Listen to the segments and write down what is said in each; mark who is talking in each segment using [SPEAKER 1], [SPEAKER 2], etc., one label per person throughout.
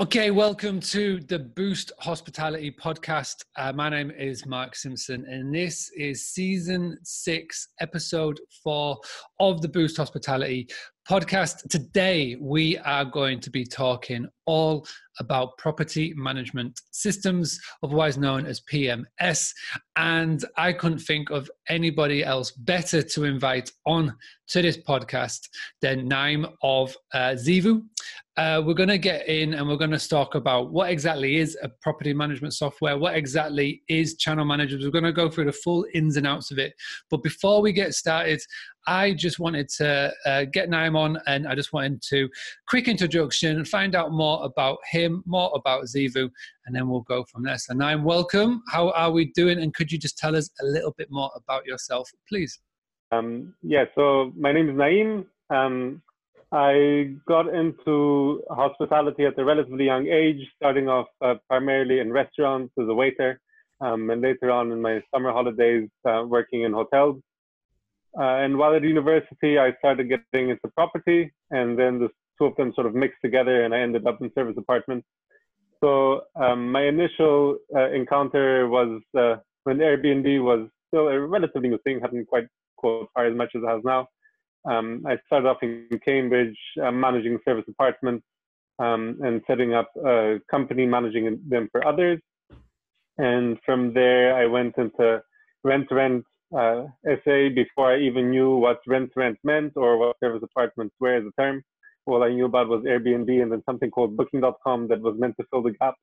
[SPEAKER 1] Okay, welcome to the Boost Hospitality podcast. Uh, my name is Mark Simpson, and this is season six, episode four of the Boost Hospitality podcast. Today, we are going to be talking all about property management systems, otherwise known as PMS. And I couldn't think of anybody else better to invite on to this podcast than Naim of uh, Zeevou. Uh, we're going to get in and we're going to talk about what exactly is a property management software, what exactly is channel managers. We're going to go through the full ins and outs of it. But before we get started, I just wanted to uh, get Naim on and I just wanted to quick introduction, and find out more about him, more about Zeevou, and then we'll go from there. So Naim, welcome. How are we doing? And could you just tell us a little bit more about yourself, please?
[SPEAKER 2] Um, yeah, so my name is Naim. Um, I got into hospitality at a relatively young age, starting off uh, primarily in restaurants as a waiter, um, and later on in my summer holidays, uh, working in hotels. Uh, and while at university, I started getting into property, and then the two of them sort of mixed together, and I ended up in service apartments. So um, my initial uh, encounter was uh, when Airbnb was still a relatively new thing, hadn't quite caught fire as much as it has now. Um, I started off in Cambridge, uh, managing service apartments um, and setting up a company managing them for others. And from there, I went into rent rent uh, SA before I even knew what rent rent meant or what service apartments were as a term. All I knew about was Airbnb and then something called Booking.com that was meant to fill the gap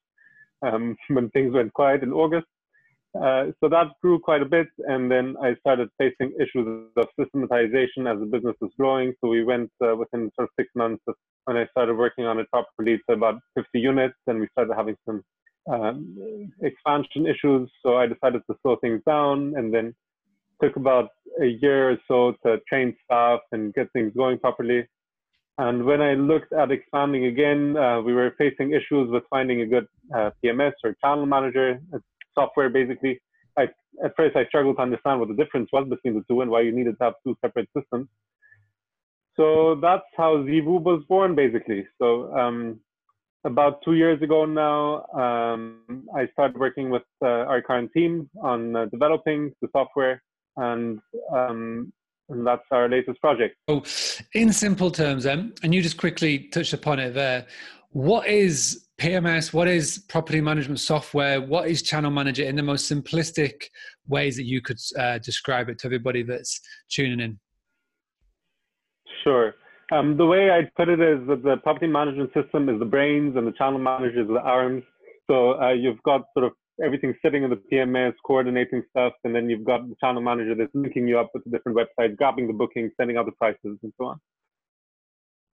[SPEAKER 2] um, when things went quiet in August. Uh, so that grew quite a bit, and then I started facing issues of systematization as the business was growing. So we went uh, within sort of six months when I started working on it properly to about 50 units, and we started having some um, expansion issues. So I decided to slow things down, and then took about a year or so to train staff and get things going properly. And when I looked at expanding again, uh, we were facing issues with finding a good uh, PMS or channel manager software. Basically, I, at first I struggled to understand what the difference was between the two and why you needed to have two separate systems. So that's how Zeevou was born, basically. So um, about two years ago now, um, I started working with uh, our current team on uh, developing the software and um, and that's our latest project.
[SPEAKER 1] So, in simple terms, then, and you just quickly touched upon it there. What is PMS? What is property management software? What is Channel Manager in the most simplistic ways that you could uh, describe it to everybody that's tuning in?
[SPEAKER 2] Sure. Um, the way I'd put it is that the property management system is the brains and the channel manager is the arms. So uh, you've got sort of everything sitting in the PMS, coordinating stuff, and then you've got the channel manager that's linking you up with the different websites, grabbing the bookings, sending out the prices, and so on.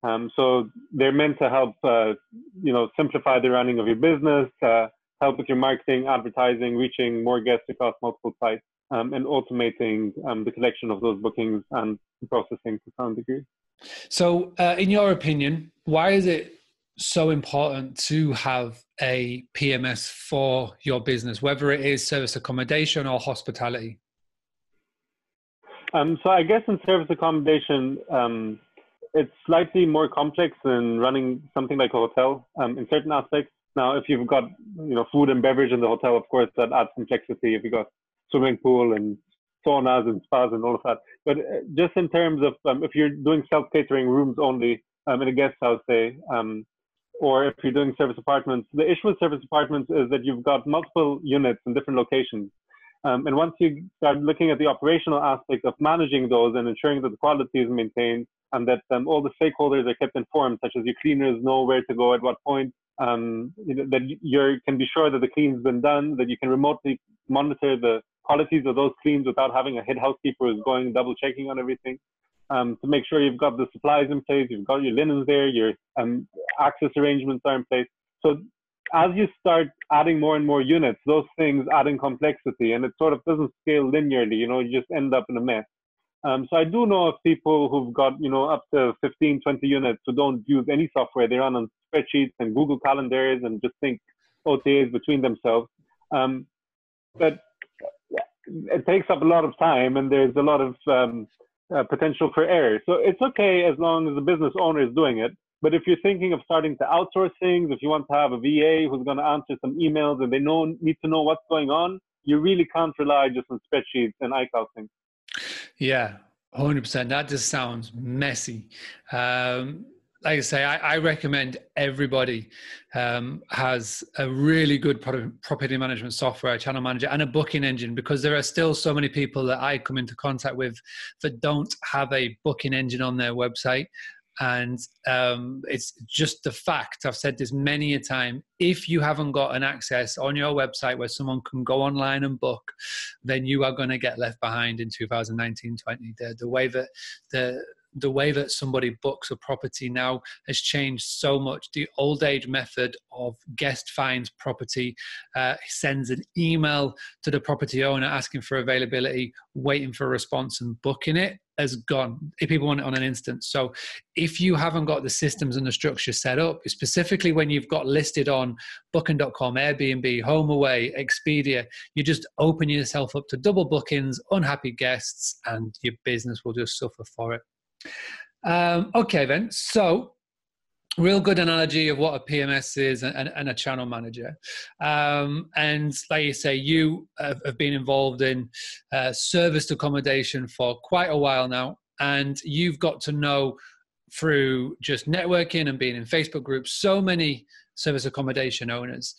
[SPEAKER 2] Um, so they're meant to help, uh, you know, simplify the running of your business, uh, help with your marketing, advertising, reaching more guests across multiple sites, um, and automating um, the collection of those bookings and processing to some degree.
[SPEAKER 1] So, uh, in your opinion, why is it so important to have a PMS for your business, whether it is service accommodation or hospitality?
[SPEAKER 2] Um, so I guess in service accommodation, um, it's slightly more complex than running something like a hotel um, in certain aspects. Now, if you've got you know food and beverage in the hotel, of course that adds complexity. If you've got swimming pool and saunas and spas and all of that, but uh, just in terms of um, if you're doing self catering rooms only um, in a guest house, say, um, or if you're doing service apartments, the issue with service apartments is that you've got multiple units in different locations. Um, and once you start looking at the operational aspect of managing those and ensuring that the quality is maintained and that um, all the stakeholders are kept informed, such as your cleaners know where to go at what point, um, that you can be sure that the clean's been done, that you can remotely monitor the qualities of those cleans without having a head housekeeper who's going double checking on everything um, to make sure you've got the supplies in place, you've got your linens there, your um, access arrangements are in place. So as you start adding more and more units, those things add in complexity and it sort of doesn't scale linearly, you know, you just end up in a mess. Um, so I do know of people who've got, you know, up to 15, 20 units who don't use any software. They run on spreadsheets and Google calendars and just think OTAs between themselves. Um, but it takes up a lot of time and there's a lot of um, uh, potential for error. So it's okay as long as the business owner is doing it. But if you're thinking of starting to outsource things, if you want to have a VA who's going to answer some emails and they know, need to know what's going on, you really can't rely just on spreadsheets and iCal things.
[SPEAKER 1] Yeah, 100%. That just sounds messy. Um, like I say, I, I recommend everybody um, has a really good property management software, channel manager, and a booking engine because there are still so many people that I come into contact with that don't have a booking engine on their website and um, it's just the fact i've said this many a time if you haven't got an access on your website where someone can go online and book then you are going to get left behind in 2019 20 the, the way that the the way that somebody books a property now has changed so much. The old age method of guest finds property, uh, sends an email to the property owner asking for availability, waiting for a response and booking it has gone. If people want it on an instant. So if you haven't got the systems and the structure set up, specifically when you've got listed on booking.com, Airbnb, HomeAway, Expedia, you just open yourself up to double bookings, unhappy guests, and your business will just suffer for it. Um, okay, then. So, real good analogy of what a PMS is and, and a channel manager. Um, and like you say, you have, have been involved in uh, serviced accommodation for quite a while now, and you've got to know through just networking and being in Facebook groups so many service accommodation owners.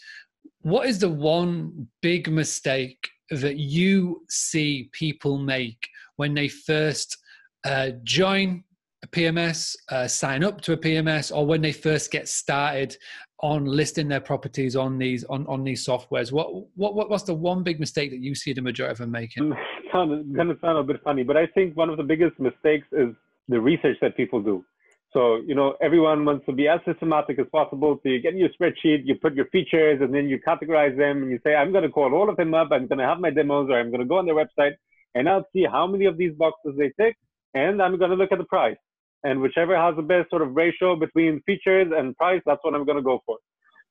[SPEAKER 1] What is the one big mistake that you see people make when they first uh, join a PMS, uh, sign up to a PMS, or when they first get started on listing their properties on these on, on these softwares? What, what what what's the one big mistake that you see the majority of them making?
[SPEAKER 2] It's going to sound a bit funny, but I think one of the biggest mistakes is the research that people do. So, you know, everyone wants to be as systematic as possible. So you get your spreadsheet, you put your features, and then you categorize them, and you say, I'm going to call all of them up. I'm going to have my demos, or I'm going to go on their website, and I'll see how many of these boxes they tick, and I'm going to look at the price. And whichever has the best sort of ratio between features and price, that's what I'm going to go for.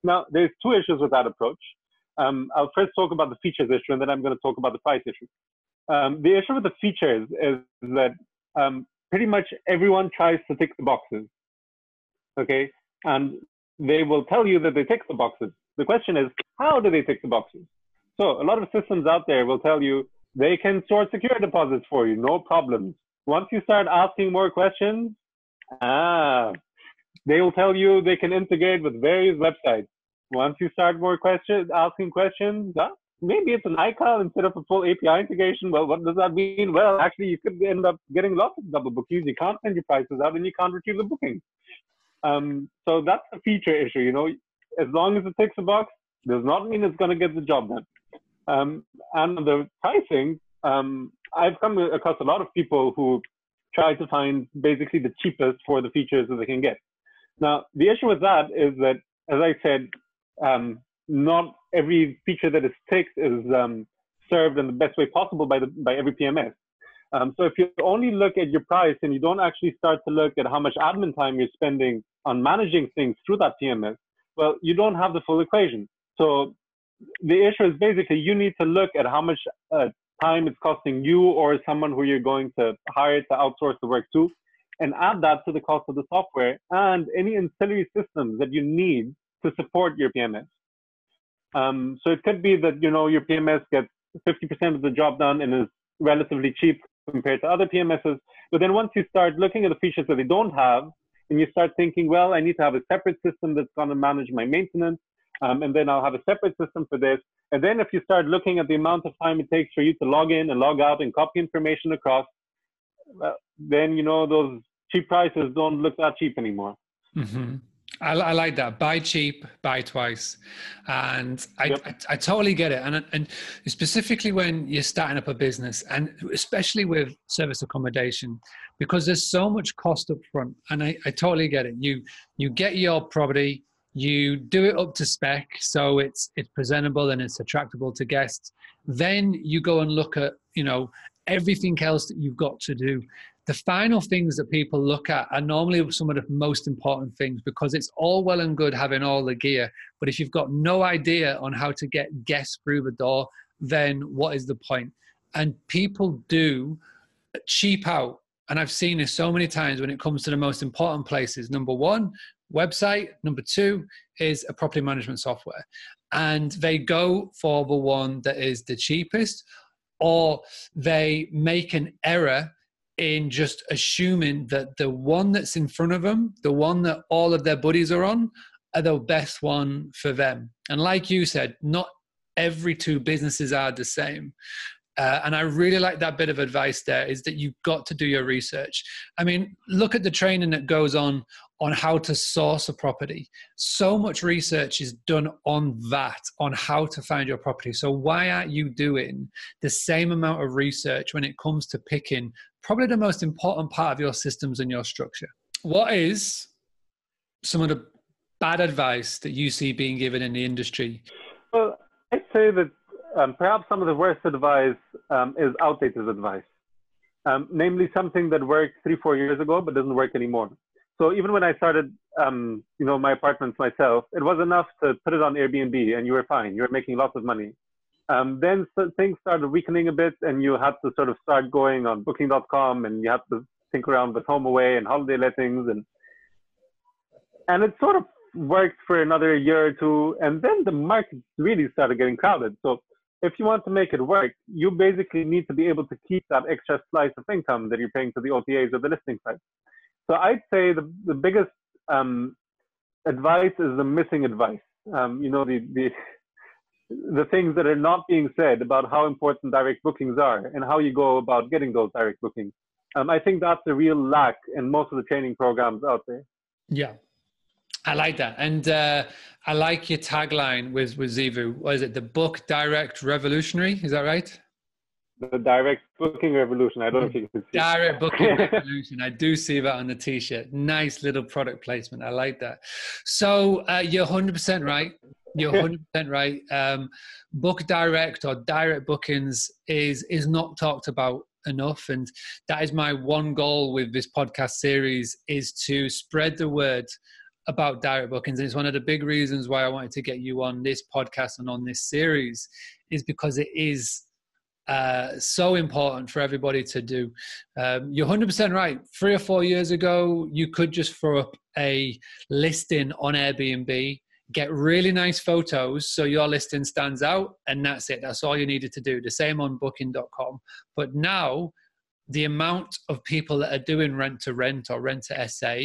[SPEAKER 2] Now, there's two issues with that approach. Um, I'll first talk about the features issue, and then I'm going to talk about the price issue. Um, the issue with the features is that um, pretty much everyone tries to tick the boxes. Okay, and they will tell you that they tick the boxes. The question is, how do they tick the boxes? So a lot of systems out there will tell you they can store secure deposits for you, no problems once you start asking more questions, ah, they will tell you they can integrate with various websites. Once you start more questions, asking questions, ah, maybe it's an iCal instead of a full API integration. Well, what does that mean? Well, actually, you could end up getting lots of double bookings. You can't send your prices out, and you can't retrieve the bookings. Um, so that's a feature issue. You know, as long as it ticks a box, does not mean it's going to get the job done. Um, and the pricing, um, I've come across a lot of people who try to find basically the cheapest for the features that they can get. Now, the issue with that is that, as I said, um, not every feature that is ticked is um, served in the best way possible by the by every PMS. Um, so if you only look at your price and you don't actually start to look at how much admin time you're spending on managing things through that PMS, well, you don't have the full equation. So the issue is basically you need to look at how much uh, time it's costing you or someone who you're going to hire to outsource the work to, and add that to the cost of the software and any ancillary systems that you need to support your PMS. Um, so it could be that you know your PMS gets 50% of the job done and is relatively cheap compared to other PMSs. But then once you start looking at the features that they don't have, and you start thinking, well, I need to have a separate system that's going to manage my maintenance, um, and then I'll have a separate system for this. And then if you start looking at the amount of time it takes for you to log in and log out and copy information across, well, then you know those cheap prices don't look that cheap anymore.
[SPEAKER 1] Mm-hmm. I, I, like that. Buy cheap, buy twice, and I, yep. I, I, totally get it. And and specifically when you're starting up a business, and especially with service accommodation, because there's so much cost up front. And I, I totally get it. You you get your property, you do it up to spec so it's it's presentable and it's attractable to guests. Then you go and look at you know everything else that you've got to do. The final things that people look at are normally some of the most important things because it's all well and good having all the gear but if you've got no idea on how to get guests through the door then what is the point? And people do cheap out and I've seen this so many times when it comes to the most important places. Number one, website. Number two is a property management software. And they go for the one that is the cheapest, or they make an error in just assuming that the one that's in front of them, the one that all of their buddies are on, are the best one for them. And like you said, not every two businesses are the same. Uh, and I really like that bit of advice there is that you've got to do your research. I mean, look at the training that goes on on how to source a property. So much research is done on that, on how to find your property. So, why aren't you doing the same amount of research when it comes to picking probably the most important part of your systems and your structure? What is some of the bad advice that you see being given in the industry?
[SPEAKER 2] Well, I'd say that um, perhaps some of the worst advice um, is outdated advice, um, namely something that worked three, four years ago but doesn't work anymore. So even when I started, um, you know, my apartments myself, it was enough to put it on Airbnb and you were fine. You were making lots of money. Um, then so things started weakening a bit, and you had to sort of start going on Booking.com, and you had to think around with HomeAway and holiday lettings, and and it sort of worked for another year or two, and then the market really started getting crowded. So if you want to make it work, you basically need to be able to keep that extra slice of income that you're paying to the OTAs or the listing sites. So I'd say the, the biggest um, advice is the missing advice. Um, you know, the, the, the things that are not being said about how important direct bookings are and how you go about getting those direct bookings. Um, I think that's a real lack in most of the training programs out there.
[SPEAKER 1] Yeah, I like that, and uh, I like your tagline with with Zeevou. What is it? The book direct revolutionary. Is that right?
[SPEAKER 2] The direct booking revolution. I don't think if you can see.
[SPEAKER 1] Direct booking revolution. I do see that on the t-shirt. Nice little product placement. I like that. So uh, you're 100% right. You're 100% right. Um, book direct or direct bookings is is not talked about enough and that is my one goal with this podcast series is to spread the word about direct bookings and it's one of the big reasons why i wanted to get you on this podcast and on this series is because it is uh, so important for everybody to do. Um, you're 100% right. Three or four years ago you could just throw up a listing on airbnb get really nice photos so your listing stands out and that's it. That's all you needed to do. The same on booking.com but now the amount of people that are doing rent to rent or rent to sa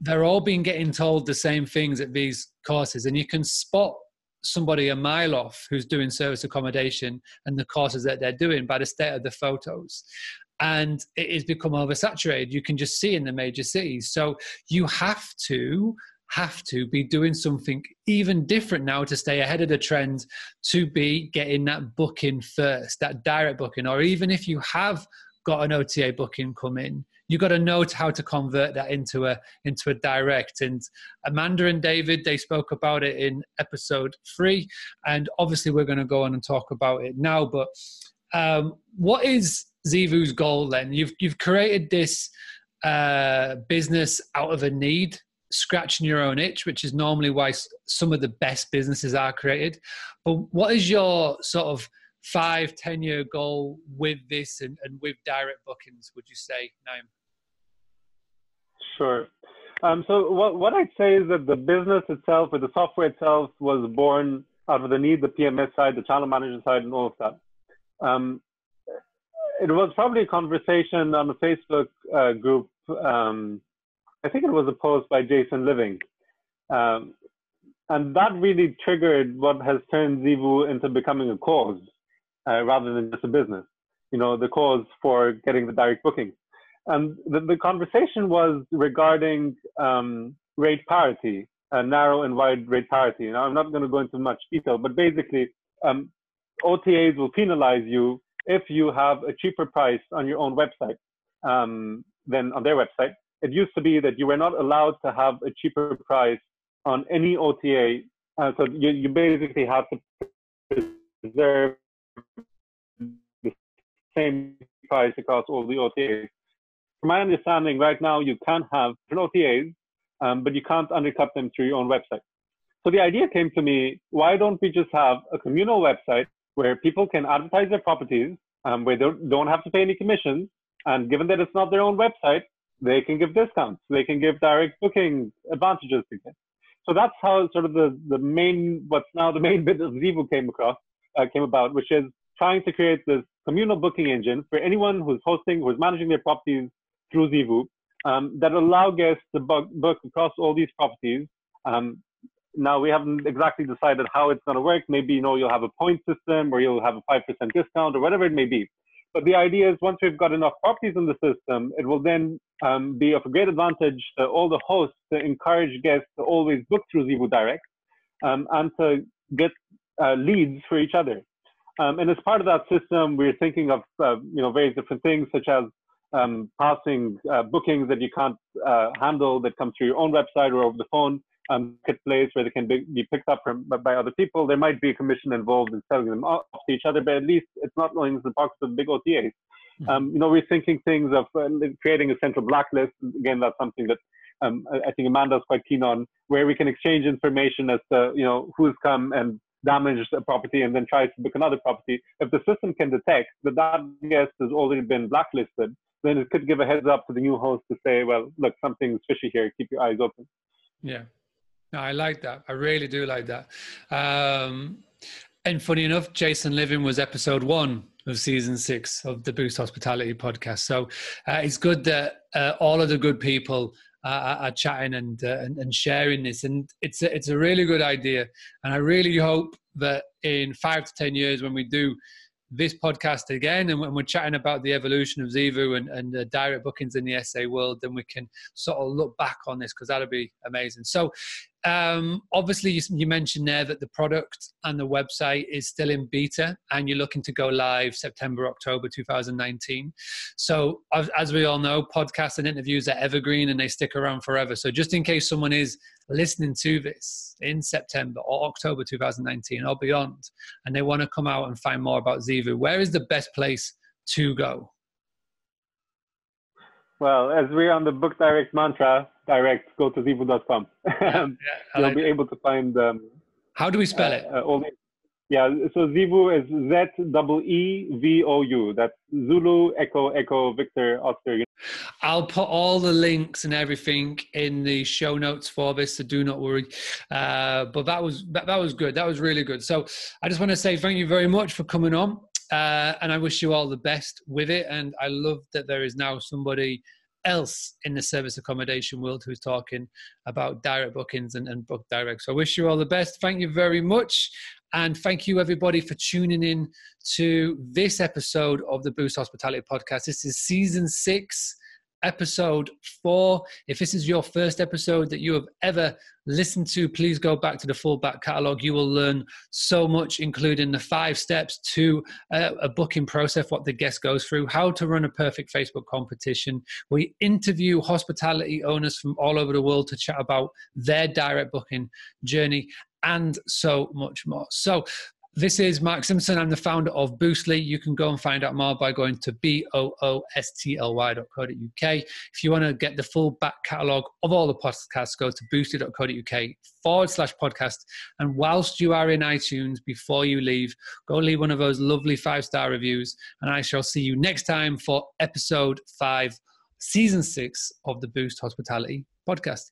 [SPEAKER 1] they're all being getting told the same things at these courses and you can spot somebody a mile off who's doing service accommodation and the courses that they're doing by the state of the photos. And it has become oversaturated. You can just see in the major cities. So you have to have to be doing something even different now to stay ahead of the trend to be getting that booking first that direct booking. Or even if you have got an ota booking come in you got to know how to convert that into a into a direct. And Amanda and David they spoke about it in episode three, and obviously we're going to go on and talk about it now. But um, what is Zeevou's goal then? You've you've created this uh, business out of a need scratching your own itch, which is normally why some of the best businesses are created. But what is your sort of five, ten year goal with this and, and with direct bookings, would you say, Naim?
[SPEAKER 2] Sure. Um, so what, what I'd say is that the business itself or the software itself was born out of the need, the PMS side, the channel manager side, and all of that. Um, it was probably a conversation on a Facebook uh, group. Um, I think it was a post by Jason Living. Um, and that really triggered what has turned Zeevou into becoming a cause uh, rather than just a business. You know, the cause for getting the direct booking. And the, the conversation was regarding um, rate parity, uh, narrow and wide rate parity. Now, I'm not going to go into much detail, but basically, um, OTAs will penalize you if you have a cheaper price on your own website um, than on their website. It used to be that you were not allowed to have a cheaper price on any OTA. Uh, so you, you basically have to preserve the same price across all the OTAs from my understanding, right now you can't have OTAs, um, but you can't undercut them through your own website. So the idea came to me: why don't we just have a communal website where people can advertise their properties, um, where they don't have to pay any commissions, and given that it's not their own website, they can give discounts, they can give direct booking advantages to guests. So that's how sort of the, the main, what's now the main bit of Zeevou came across, uh, came about, which is trying to create this communal booking engine for anyone who's hosting, who's managing their properties through Zeevou um, that allow guests to book, book across all these properties. Um, now we haven't exactly decided how it's going to work. Maybe you know you'll have a point system, or you'll have a five percent discount, or whatever it may be. But the idea is once we've got enough properties in the system, it will then um, be of a great advantage to all the hosts to encourage guests to always book through Zeevou Direct um, and to get uh, leads for each other. Um, and as part of that system, we're thinking of uh, you know various different things such as um, passing uh, bookings that you can't uh, handle that come through your own website or over the phone um, marketplace where they can be, be, picked up from by other people. There might be a commission involved in selling them off to each other, but at least it's not going into the pockets of big OTAs. Mm-hmm. Um, you know, we're thinking things of uh, creating a central blacklist. Again, that's something that um, I think Amanda's quite keen on, where we can exchange information as to you know who's come and damaged a property and then tries to book another property. If the system can detect that that guest has already been blacklisted, then it could give a heads up to the new host to say, well, look, something's fishy here. Keep your eyes open.
[SPEAKER 1] Yeah. No, I like that. I really do like that. Um, and funny enough, Jason Living was episode one of season six of the Boost Hospitality podcast. So uh, it's good that uh, all of the good people uh, are chatting and, uh, and, and sharing this, and it's a, it's a really good idea. And I really hope that in five to ten years, when we do this podcast again and when we're chatting about the evolution of Zeevou and, and uh, direct bookings in the SA world, then we can sort of look back on this because that'll be amazing. So, um, obviously, you, you, mentioned there that the product and the website is still in beta and you're looking to go live September, October 2019. So, as, we all know, podcasts and interviews are evergreen and they stick around forever. So, just in case someone is listening to this in September or October 2019 or beyond, and they want to come out and find more about Zeevou, where is the best place to go?
[SPEAKER 2] Well, as we're on the Book Direct mantra, direct, go to zeevou.com. yeah, You'll like be able to find. Um,
[SPEAKER 1] How do we spell uh, it? Uh, all the,
[SPEAKER 2] yeah, so Zeevou is Z E V O U. That's Zulu Echo Echo Victor Oscar.
[SPEAKER 1] I'll put all the links and everything in the show notes for this, so do not worry. Uh, but that was that, that was good. That was really good. So I just want to say thank you very much for coming on, uh, and I wish you all the best with it. And I love that there is now somebody else in the service accommodation world who's talking about direct bookings and, and book direct. So I wish you all the best. Thank you very much. And thank you, everybody, for tuning in to this episode of the Boost Hospitality Podcast. This is season six, episode four. If this is your first episode that you have ever listened to, please go back to the full back catalogue. You will learn so much, including the five steps to a, a booking process, what the guest goes through, how to run a perfect Facebook competition. We interview hospitality owners from all over the world to chat about their direct booking journey and so much more. So, this is Mark Simpson. I'm the founder of Boostly. You can go and find out more by going to boostly.co.uk. If you want to get the full back catalogue of all the podcasts, go to boostly.co.uk forward slash podcast. And whilst you are in iTunes, before you leave, go leave one of those lovely five star reviews. And I shall see you next time for episode five, season six of the Boost Hospitality podcast.